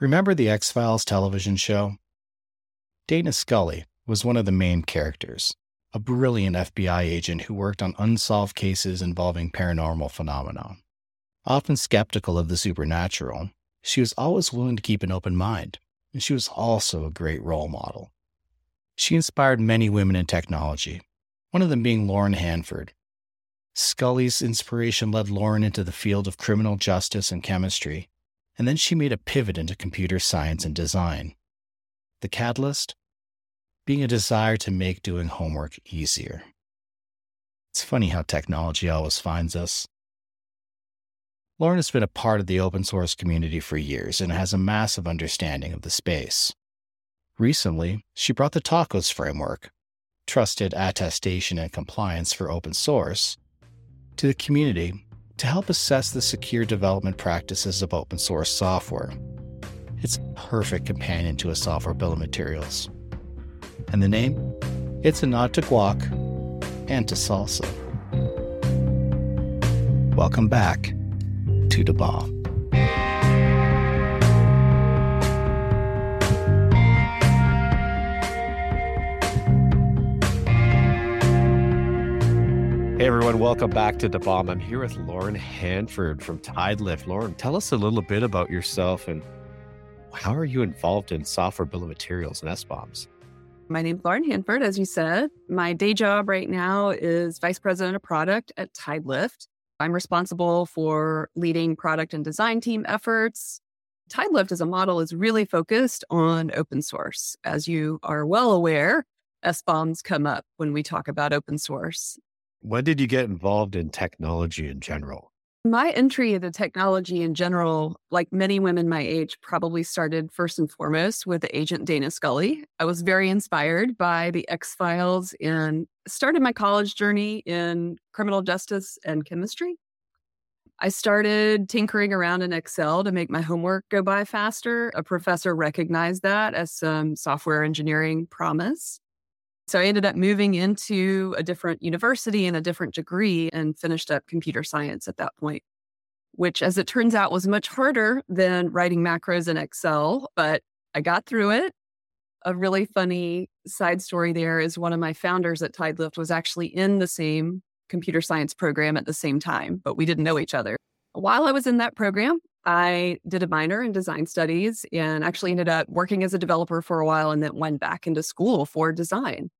Remember the X Files television show? Dana Scully was one of the main characters, a brilliant FBI agent who worked on unsolved cases involving paranormal phenomena. Often skeptical of the supernatural, she was always willing to keep an open mind, and she was also a great role model. She inspired many women in technology, one of them being Lauren Hanford. Scully's inspiration led Lauren into the field of criminal justice and chemistry, and then she made a pivot into computer science and design. The catalyst? Being a desire to make doing homework easier. It's funny how technology always finds us. Lauren has been a part of the open source community for years and has a massive understanding of the space. Recently, she brought the TACoS framework, trusted attestation and compliance for open source, to the community to help assess the secure development practices of open source software. It's a perfect companion to a software bill of materials. And the name? It's a nod to guac and to SLSA. Welcome back to daBOM. Hey everyone, welcome back to daBOM. I'm here with Lauren Hanford from Tidelift. Lauren, tell us a little bit about yourself and how are you involved in software bill of materials and SBOMs? My name's Lauren Hanford, as you said. My day job right now is Vice President of Product at Tidelift. I'm responsible for leading product and design team efforts. Tidelift as a model is really focused on open source. As you are well aware, SBOMs come up when we talk about open source. When did you get involved in technology in general? My entry into technology in general, like many women my age, probably started first and foremost with agent Dana Scully. I was very inspired by the X Files and started my college journey in criminal justice and chemistry. I started tinkering around in Excel to make my homework go by faster. A professor recognized that as some software engineering promise. So I ended up moving into a different university and a different degree and finished up computer science at that point, which, as it turns out, was much harder than writing macros in Excel, but I got through it. A really funny side story there is one of my founders at Tidelift was actually in the same computer science program at the same time, but we didn't know each other. While I was in that program, I did a minor in design studies and actually ended up working as a developer for a while and then went back into school for design.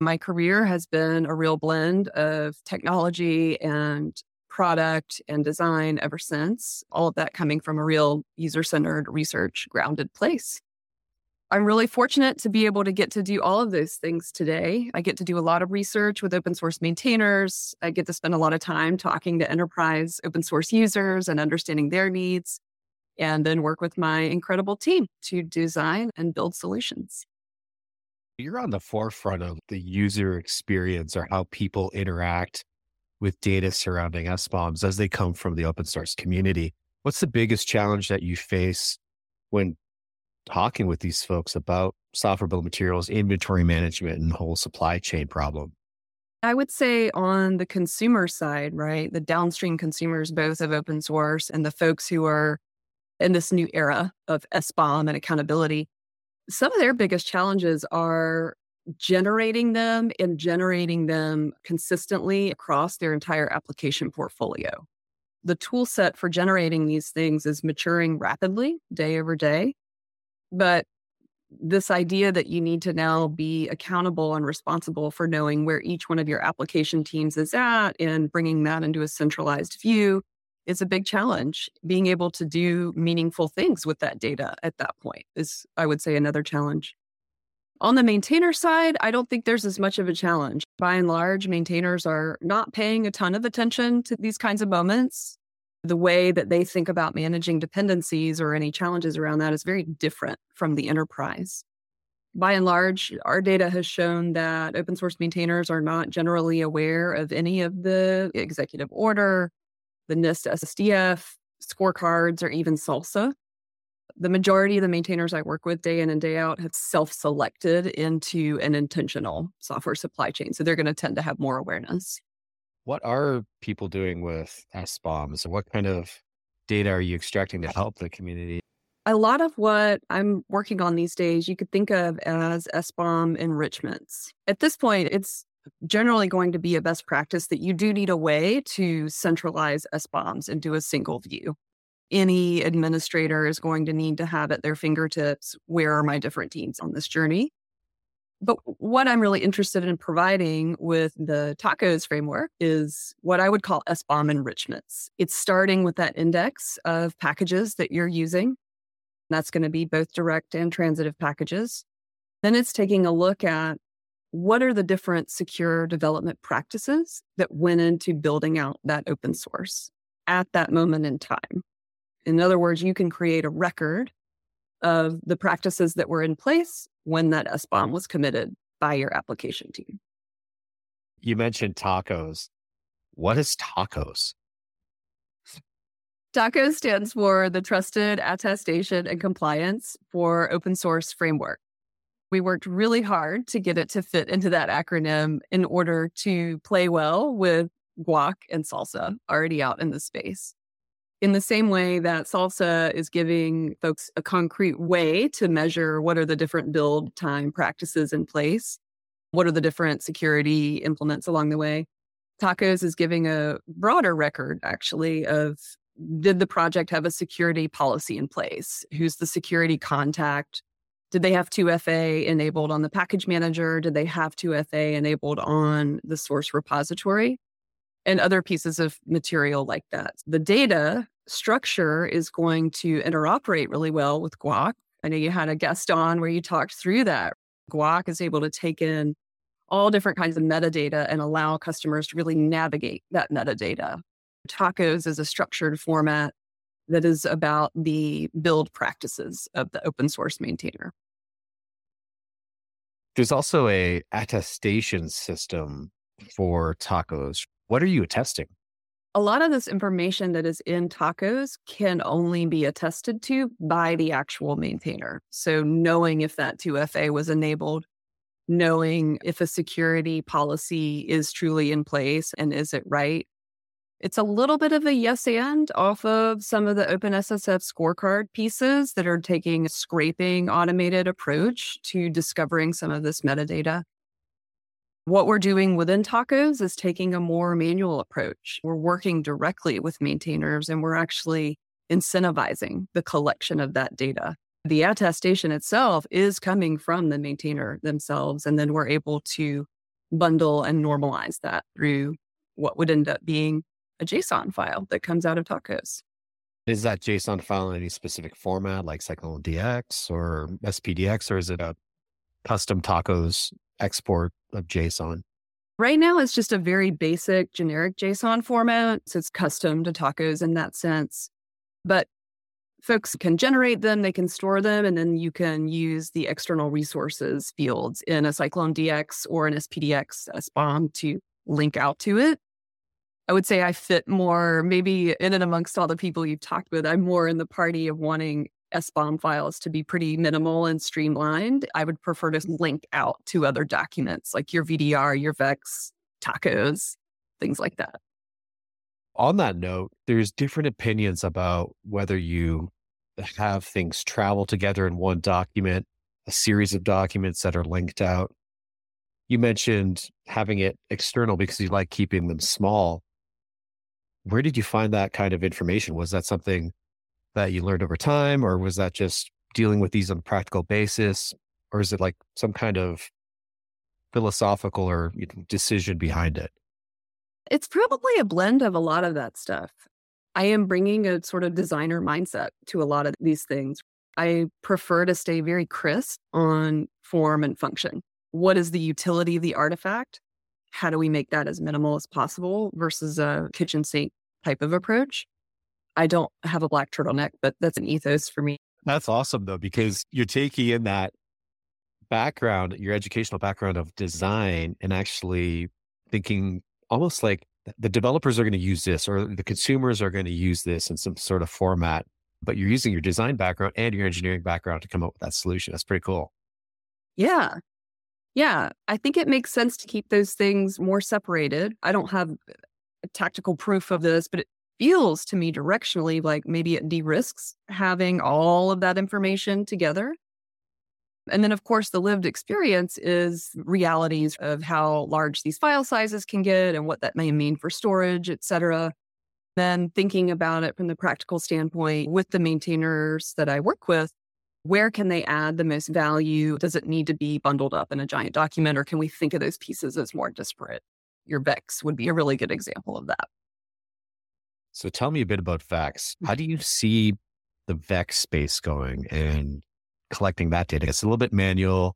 My career has been a real blend of technology and product and design ever since, all of that coming from a real user centered, research grounded place. I'm really fortunate to be able to get to do all of those things today. I get to do a lot of research with open source maintainers. I get to spend a lot of time talking to enterprise open source users and understanding their needs, and then work with my incredible team to design and build solutions. You're on the forefront of the user experience or how people interact with data surrounding SBOMs as they come from the open source community. What's the biggest challenge that you face when talking with these folks about software bill materials, inventory management, and whole supply chain problem? I would say on the consumer side, right? The downstream consumers, both of open source and the folks who are in this new era of SBOM and accountability, some of their biggest challenges are generating them and generating them consistently across their entire application portfolio. The tool set for generating these things is maturing rapidly day over day. But this idea that you need to now be accountable and responsible for knowing where each one of your application teams is at and bringing that into a centralized view is a big challenge. Being able to do meaningful things with that data at that point is, I would say, another challenge. On the maintainer side, I don't think there's as much of a challenge. By and large, maintainers are not paying a ton of attention to these kinds of moments. The way that they think about managing dependencies or any challenges around that is very different from the enterprise. By and large, our data has shown that open source maintainers are not generally aware of any of the executive order, the NIST SSDF, scorecards, or even SLSA. The majority of the maintainers I work with day in and day out have self selected into an intentional software supply chain. So they're going to tend to have more awareness. What are people doing with SBOMs? And what kind of data are you extracting to help the community? A lot of what I'm working on these days, you could think of as SBOM enrichments. At this point, it's generally going to be a best practice that you do need a way to centralize SBOMs into a single view. Any administrator is going to need to have at their fingertips where are my different teams on this journey. But what I'm really interested in providing with the tacos framework is what I would call SBOM enrichments. It's starting with that index of packages that you're using. That's going to be both direct and transitive packages. Then it's taking a look at what are the different secure development practices that went into building out that open source at that moment in time. In other words, you can create a record of the practices that were in place when that SBOM was committed by your application team. You mentioned tacos. What is tacos? TACoS stands for the Trusted Attestation and Compliance for Open Source Framework. We worked really hard to get it to fit into that acronym in order to play well with Guac and SLSA already out in the space in the same way that SLSA is giving folks a concrete way to measure what are the different build time practices in place what are the different security implements along the way. Tacos is giving a broader record actually of did the project have a security policy in place? Who's the security contact? Did they have 2fa enabled on the package manager? Did they have 2fa enabled on the source repository and other pieces of material like that. The data structure is going to interoperate really well with Guac. I know you had a guest on where you talked through that. Guac is able to take in all different kinds of metadata and allow customers to really navigate that metadata. Tacos is a structured format that is about the build practices of the open source maintainer. There's also a attestation system for tacos. What are you attesting? a lot of this information that is in tacos can only be attested to by the actual maintainer. So, knowing if that 2FA was enabled, knowing if a security policy is truly in place and is it right. It's a little bit of a yes and off of some of the OpenSSF scorecard pieces that are taking a scraping automated approach to discovering some of this metadata. What we're doing within tacos is taking a more manual approach. We're working directly with maintainers and we're actually incentivizing the collection of that data. The attestation itself is coming from the maintainer themselves. And then we're able to bundle and normalize that through what would end up being a JSON file that comes out of tacos. Is that JSON file in any specific format like CycloneDX or SPDX, or is it a custom tacos export of JSON? Right now, it's just a very basic generic JSON format. So it's custom to tacos in that sense. But folks can generate them, they can store them, and then you can use the external resources fields in a CycloneDX or an SPDX SBOM to link out to it. I would say I fit more, maybe in and amongst all the people you've talked with, I'm more in the party of wanting SBOM files to be pretty minimal and streamlined, I would prefer to mm. link out to other documents like your VDR, your VEX, tacos, things like that. On that note, there's different opinions about whether you have things travel together in one document, a series of documents that are linked out. You mentioned having it external because you like keeping them small. Where did you find that kind of information? Was that something that you learned over time, or was that just dealing with these on a practical basis, or is it like some kind of philosophical or decision behind it? It's probably a blend of a lot of that stuff. I am bringing a sort of designer mindset to a lot of these things. I prefer to stay very crisp on form and function. What is the utility of the artifact? How do we make that as minimal as possible versus a kitchen sink type of approach? I don't have a black turtleneck, but that's an ethos for me. That's awesome though, because you're taking in that background, your educational background of design and actually thinking almost like the developers are going to use this or the consumers are going to use this in some sort of format, but you're using your design background and your engineering background to come up with that solution. That's pretty cool. Yeah. Yeah. I think it makes sense to keep those things more separated. I don't have uh, tactical proof of this, but it feels to me directionally like maybe it de risks having all of that information together. And then, of course, the lived experience is realities of how large these file sizes can get and what that may mean for storage, et cetera. Then thinking about it from the practical standpoint with the maintainers that I work with, where can they add the most value? Does it need to be bundled up in a giant document or can we think of those pieces as more disparate? Your VEX would be a really good example of that. So tell me a bit about VEX. Mm. How do you see the VEX space going and collecting that data? It's a little bit manual.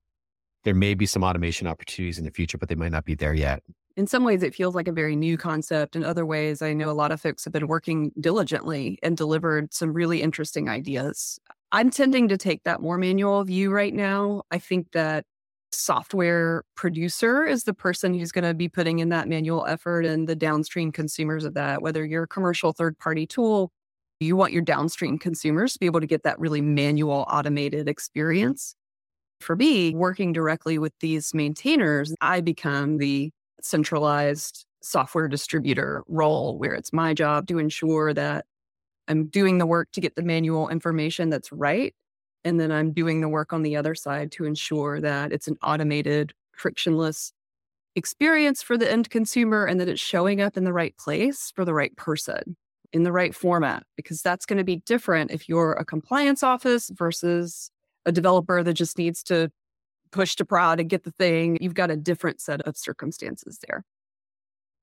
There may be some automation opportunities in the future, but they might not be there yet. In some ways, it feels like a very new concept. In other ways, I know a lot of folks have been working diligently and delivered some really interesting ideas. I'm tending to take that more manual view right now. I think that software producer is the person who's going to be putting in that manual effort and the downstream consumers of that, whether you're a commercial third party tool, you want your downstream consumers to be able to get that really manual automated experience. For me, working directly with these maintainers, I become the centralized software distributor role where it's my job to ensure that I'm doing the work to get the manual information that's right and then I'm doing the work on the other side to ensure that it's an automated, frictionless experience for the end consumer and that it's showing up in the right place for the right person in the right format, because that's going to be different if you're a compliance office versus a developer that just needs to push to prod and get the thing. You've got a different set of circumstances there.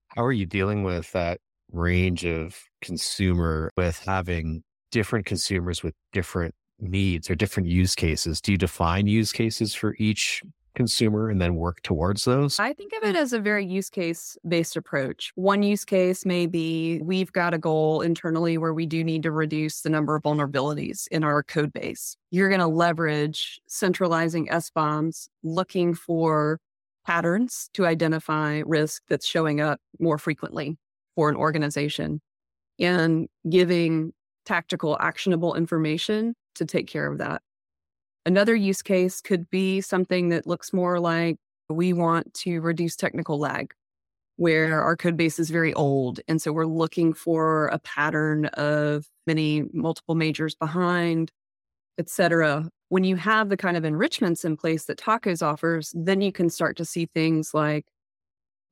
How are you dealing with that range of consumer with having different consumers with different needs or different use cases? Do you define use cases for each consumer and then work towards those? I think of it as a very use case based approach. One use case may be we've got a goal internally where we do need to reduce the number of vulnerabilities in our code base. You're going to leverage centralizing SBOMs, looking for patterns to identify risk that's showing up more frequently for an organization and giving tactical, actionable information to take care of that. Another use case could be something that looks more like we want to reduce technical lag, where our code base is very old. And so we're looking for a pattern of many multiple majors behind, et cetera. When you have the kind of enrichments in place that Tacos offers, then you can start to see things like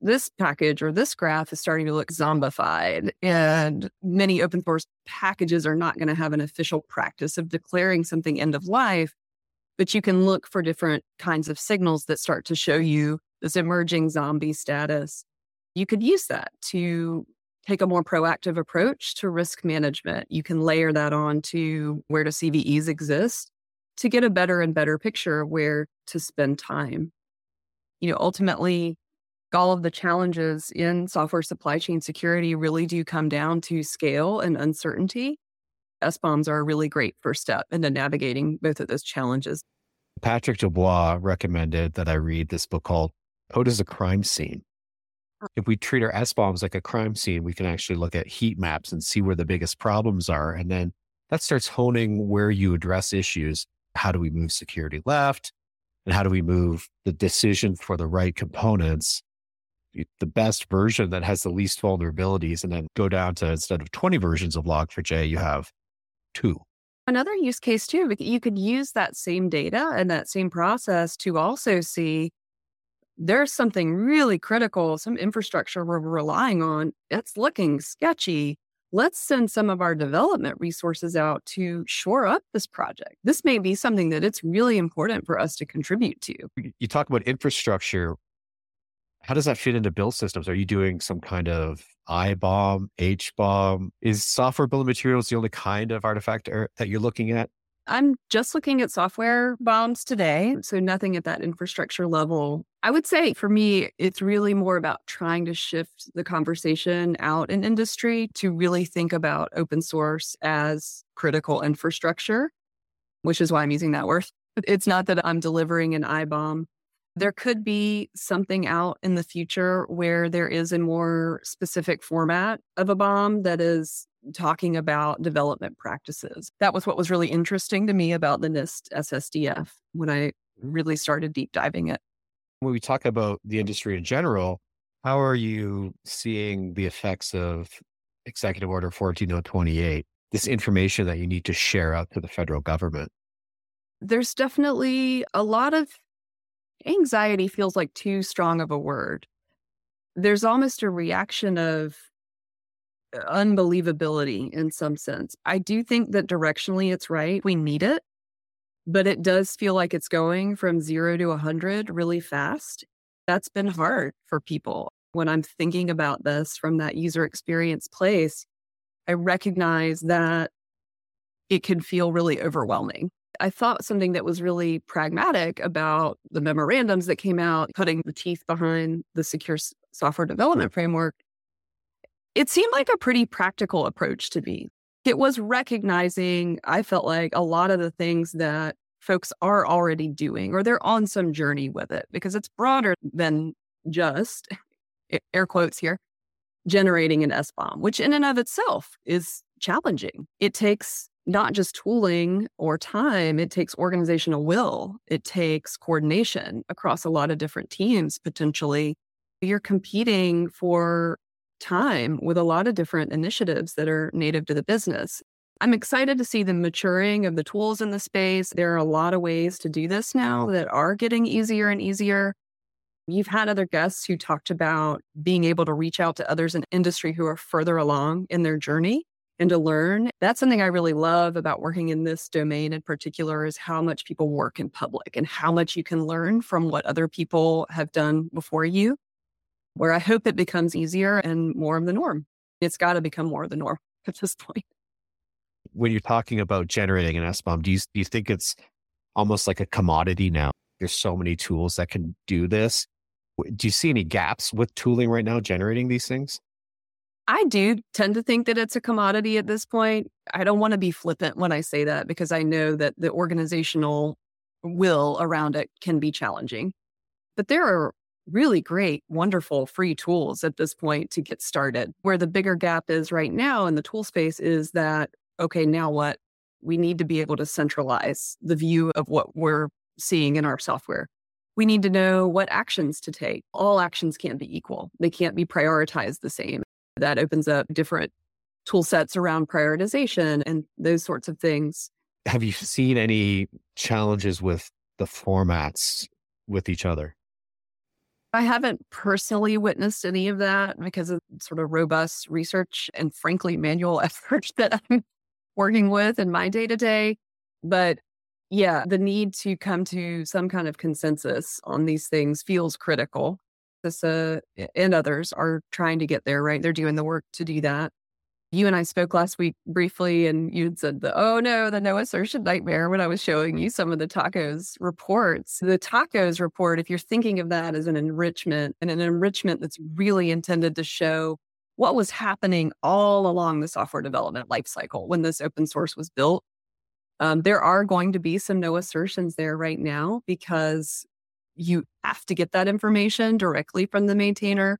this package or this graph is starting to look zombified. And many open source packages are not going to have an official practice of declaring something end of life, but you can look for different kinds of signals that start to show you this emerging zombie status. You could use that to take a more proactive approach to risk management. You can layer that on to where do CVEs exist to get a better and better picture of where to spend time. You know, ultimately, all of the challenges in software supply chain security really do come down to scale and uncertainty. SBOMs are a really great first step into navigating both of those challenges. Patrick Debois recommended that I read this book called Code as a Crime Scene. Uh. If we treat our SBOMs like a crime scene, we can actually look at heat maps and see where the biggest problems are. And then that starts honing where you address issues. How do we move security left? And how do we move the decision for the right components the best version that has the least vulnerabilities and then go down to instead of 20 versions of log4j, you have two. Another use case too, you could use that same data and that same process to also see there's something really critical, some infrastructure we're relying on. It's looking sketchy. Let's send some of our development resources out to shore up this project. This may be something that it's really important for us to contribute to. You talk about infrastructure how does that fit into build systems? Are you doing some kind of IBOM, H bomb? Is software of materials the only kind of artifact er, that you're looking at? I'm just looking at software bombs today. So nothing at that infrastructure level. I would say for me, it's really more about trying to shift the conversation out in industry to really think about open source as critical infrastructure, which is why I'm using that word. It's not that I'm delivering an IBOM there could be something out in the future where there is a more specific format of a bomb that is talking about development practices. That was what was really interesting to me about the NIST SSDF when I mm-hmm. really started deep diving it. When we talk about the industry in general, how are you seeing the effects of Executive Order 14028, this information that you need to share out to the federal government? There's definitely a lot of anxiety, feels like too strong of a word. There's almost a reaction of uh, unbelievability in some sense. I do think that directionally it's right. We need it, but it does feel like it's going from zero to 100 really fast. That's been hard for people. When I'm thinking about this from that user experience place, I recognize that it can feel really overwhelming. I thought something that was really pragmatic about the memorandums that came out, putting the teeth behind the secure software development framework it seemed like a pretty practical approach to me. It was recognizing, I felt like, a lot of the things that folks are already doing or they're on some journey with it because it's broader than just, air quotes here, generating an SBOM, which in and of itself is challenging. It takes not just tooling or time, it takes organizational will, it takes coordination across a lot of different teams potentially. You're competing for time with a lot of different initiatives that are native to the business. I'm excited to see the maturing of the tools in the space. There are a lot of ways to do this now that are getting easier and easier. You've had other guests who talked about being able to reach out to others in industry who are further along in their journey and to learn. That's something I really love about working in this domain in particular is how much people work in public and how much you can learn from what other people have done before you where I hope it becomes easier and more of the norm. It's got to become more of the norm at this point. When you're talking about generating an SBOM, do you, do you think it's almost like a commodity now? There's so many tools that can do this. Do you see any gaps with tooling right now generating these things? I do tend to think that it's a commodity at this point. I don't want to be flippant when I say that because I know that the organizational will around it can be challenging. But there are really great, wonderful free tools at this point to get started. Where the bigger gap is right now in the tool space is that, okay, now what? We need to be able to centralize the view of what we're seeing in our software. We need to know what actions to take. All actions can't be equal, they can't be prioritized the same. That opens up different tool sets around prioritization and those sorts of things. Have you seen any challenges with the formats with each other? I haven't personally witnessed any of that because of sort of robust research and frankly manual effort that I'm working with in my day to day. But yeah, the need to come to some kind of consensus on these things feels critical. Uh, and others are trying to get there, right? They're doing the work to do that you and I spoke last week briefly, and you'd said the oh no, the no assertion nightmare when I was showing you some of the tacos reports. The tacos report, if you're thinking of that as an enrichment and an enrichment that's really intended to show what was happening all along the software development lifecycle when this open source was built. Um, there are going to be some no assertions there right now because you have to get that information directly from the maintainer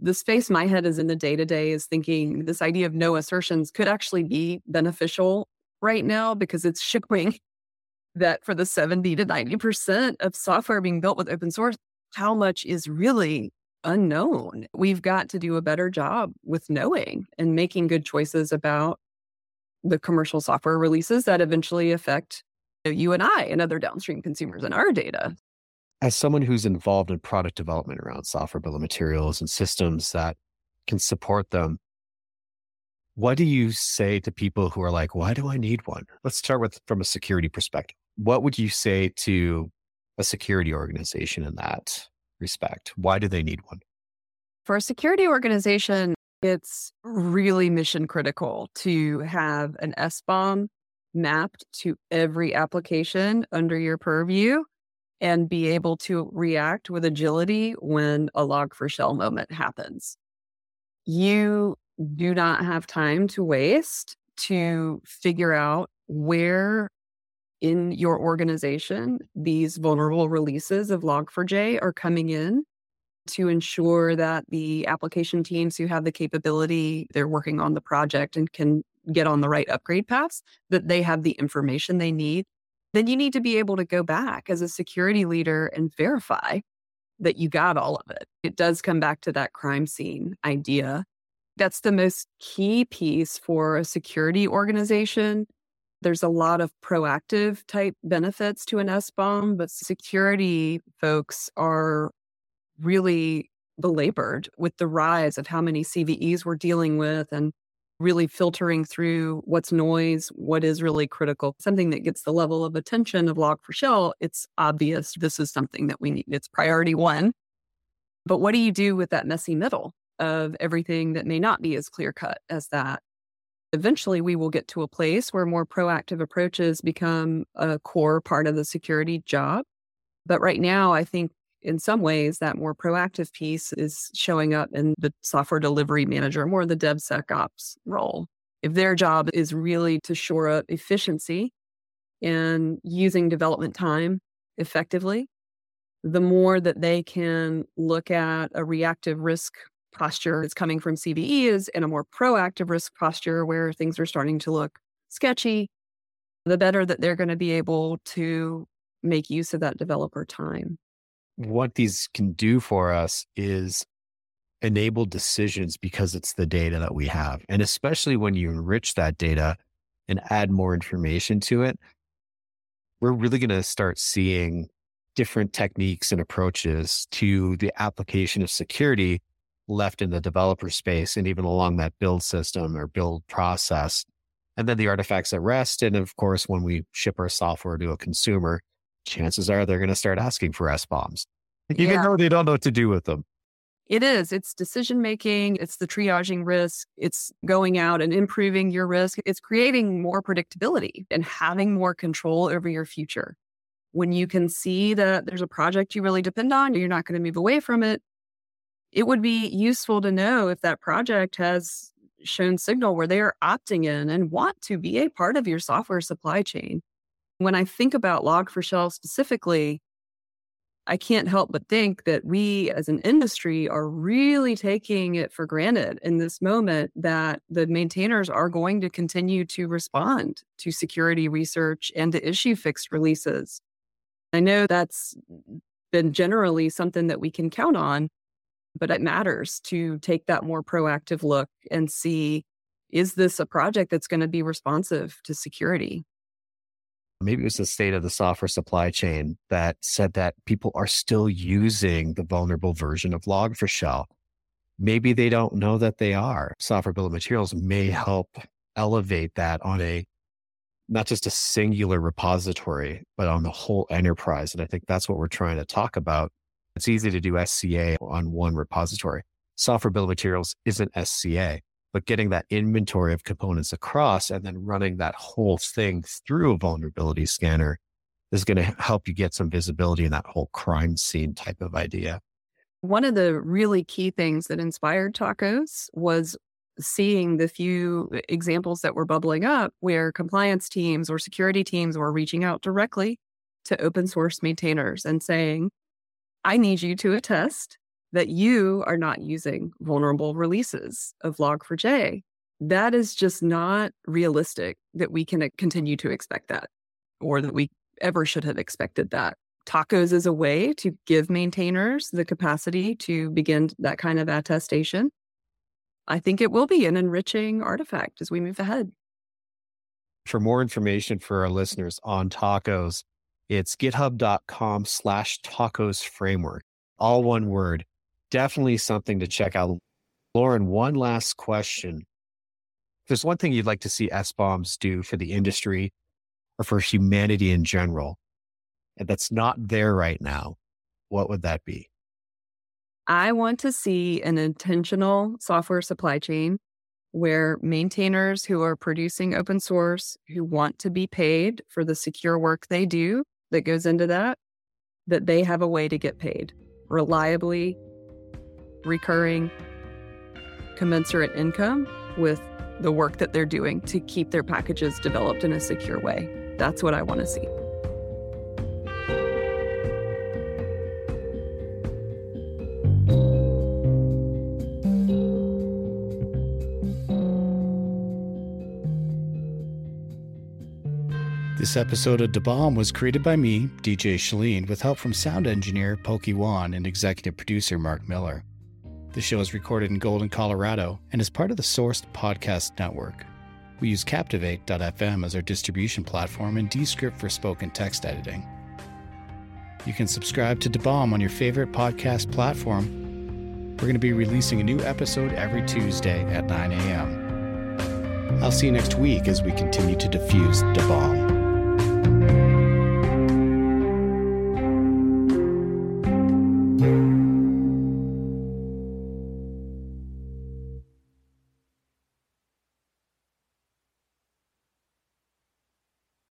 the space my head is in the day to day is thinking this idea of no assertions could actually be beneficial right now because it's showing that for the 70 to 90% of software being built with open source, how much is really unknown. We've got to do a better job with knowing and making good choices about the commercial software releases that eventually affect you and I and other downstream consumers and our data as someone who's involved in product development around software bill of materials and systems that can support them, what do you say to people who are like, why do I need one? Let's start with from a security perspective. What would you say to a security organization in that respect? Why do they need one? For a security organization, it's really mission critical to have an SBOM mapped to every application under your purview and be able to react with agility when a log4shell moment happens. You do not have time to waste to figure out where in your organization these vulnerable releases of log4j are coming in to ensure that the application teams who have the capability they're working on the project and can get on the right upgrade paths that they have the information they need then you need to be able to go back as a security leader and verify that you got all of it. It does come back to that crime scene idea. That's the most key piece for a security organization. There's a lot of proactive type benefits to an SBOM, but security folks are really belabored with the rise of how many CVEs we're dealing with and really filtering through what's noise, what is really critical, something that gets the level of attention of Log4Shell, It's obvious this is something that we need. It's priority one. But what do you do with that messy middle of everything that may not be as clear cut as that? Eventually, we will get to a place where more proactive approaches become a core part of the security job. But right now, I think in some ways, that more proactive piece is showing up in the software delivery manager, more the DevSecOps role. If their job is really to shore up efficiency and using development time effectively, the more that they can look at a reactive risk posture that's coming from CVEs and a more proactive risk posture where things are starting to look sketchy, the better that they're going to be able to make use of that developer time what these can do for us is enable decisions because it's the data that we have. And especially when you enrich that data and add more information to it, we're really going to start seeing different techniques and approaches to the application of security left in the developer space and even along that build system or build process. And then the artifacts at rest. And of course, when we ship our software to a consumer, chances are they're going to start asking for SBOMs, even yeah. though they don't know what to do with them. It is. It's decision making. It's the triaging risk. It's going out and improving your risk. It's creating more predictability and having more control over your future. When you can see that there's a project you really depend on, you're not going to move away from it. It would be useful to know if that project has shown signal where they are opting in and want to be a part of your software supply chain when I think about Log4Shell specifically, I can't help but think that we as an industry are really taking it for granted in this moment that the maintainers are going to continue to respond to security research and to issue fixed releases. I know that's been generally something that we can count on, but it matters to take that more proactive look and see is this a project that's going to be responsive to security? Maybe it was the state of the software supply chain that said that people are still using the vulnerable version of Log4Shell. Maybe they don't know that they are. Software bill of materials may help elevate that on a not just a singular repository, but on the whole enterprise. And I think that's what we're trying to talk about. It's easy to do SCA on one repository. Software bill of materials isn't SCA but getting that inventory of components across and then running that whole thing through a vulnerability scanner is going to help you get some visibility in that whole crime scene type of idea. One of the really key things that inspired tacos was seeing the few uh, examples that were bubbling up where compliance teams or security teams were reaching out directly to open source maintainers and saying, I need you to attest that you are not using vulnerable releases of Log4j. That is just not realistic that we can uh, continue to expect that or that we ever should have expected that. Tacos is a way to give maintainers the capacity to begin that kind of attestation. I think it will be an enriching artifact as we move ahead. For more information for our listeners on tacos, it's github.com slash tacos framework, all one word definitely something to check out. Lauren, one last question. If there's one thing you'd like to see SBOMs do for the industry or for humanity in general, and that's not there right now, what would that be? I want to see an intentional software supply chain where maintainers who are producing open source, who want to be paid for the secure work they do that goes into that, that they have a way to get paid reliably recurring, commensurate income with the work that they're doing to keep their packages developed in a secure way. That's what I want to see. This episode of daBOM was created by me, DJ Schleen, with help from sound engineer Pokey Wan and executive producer Mark Miller. The show is recorded in Golden, Colorado, and is part of the Sourced Podcast Network. We use Captivate.fm as our distribution platform and Descript for spoken text editing. You can subscribe to daBOM on your favorite podcast platform. We're going to be releasing a new episode every Tuesday at 9 a.m. I'll see you next week as we continue to diffuse daBOM.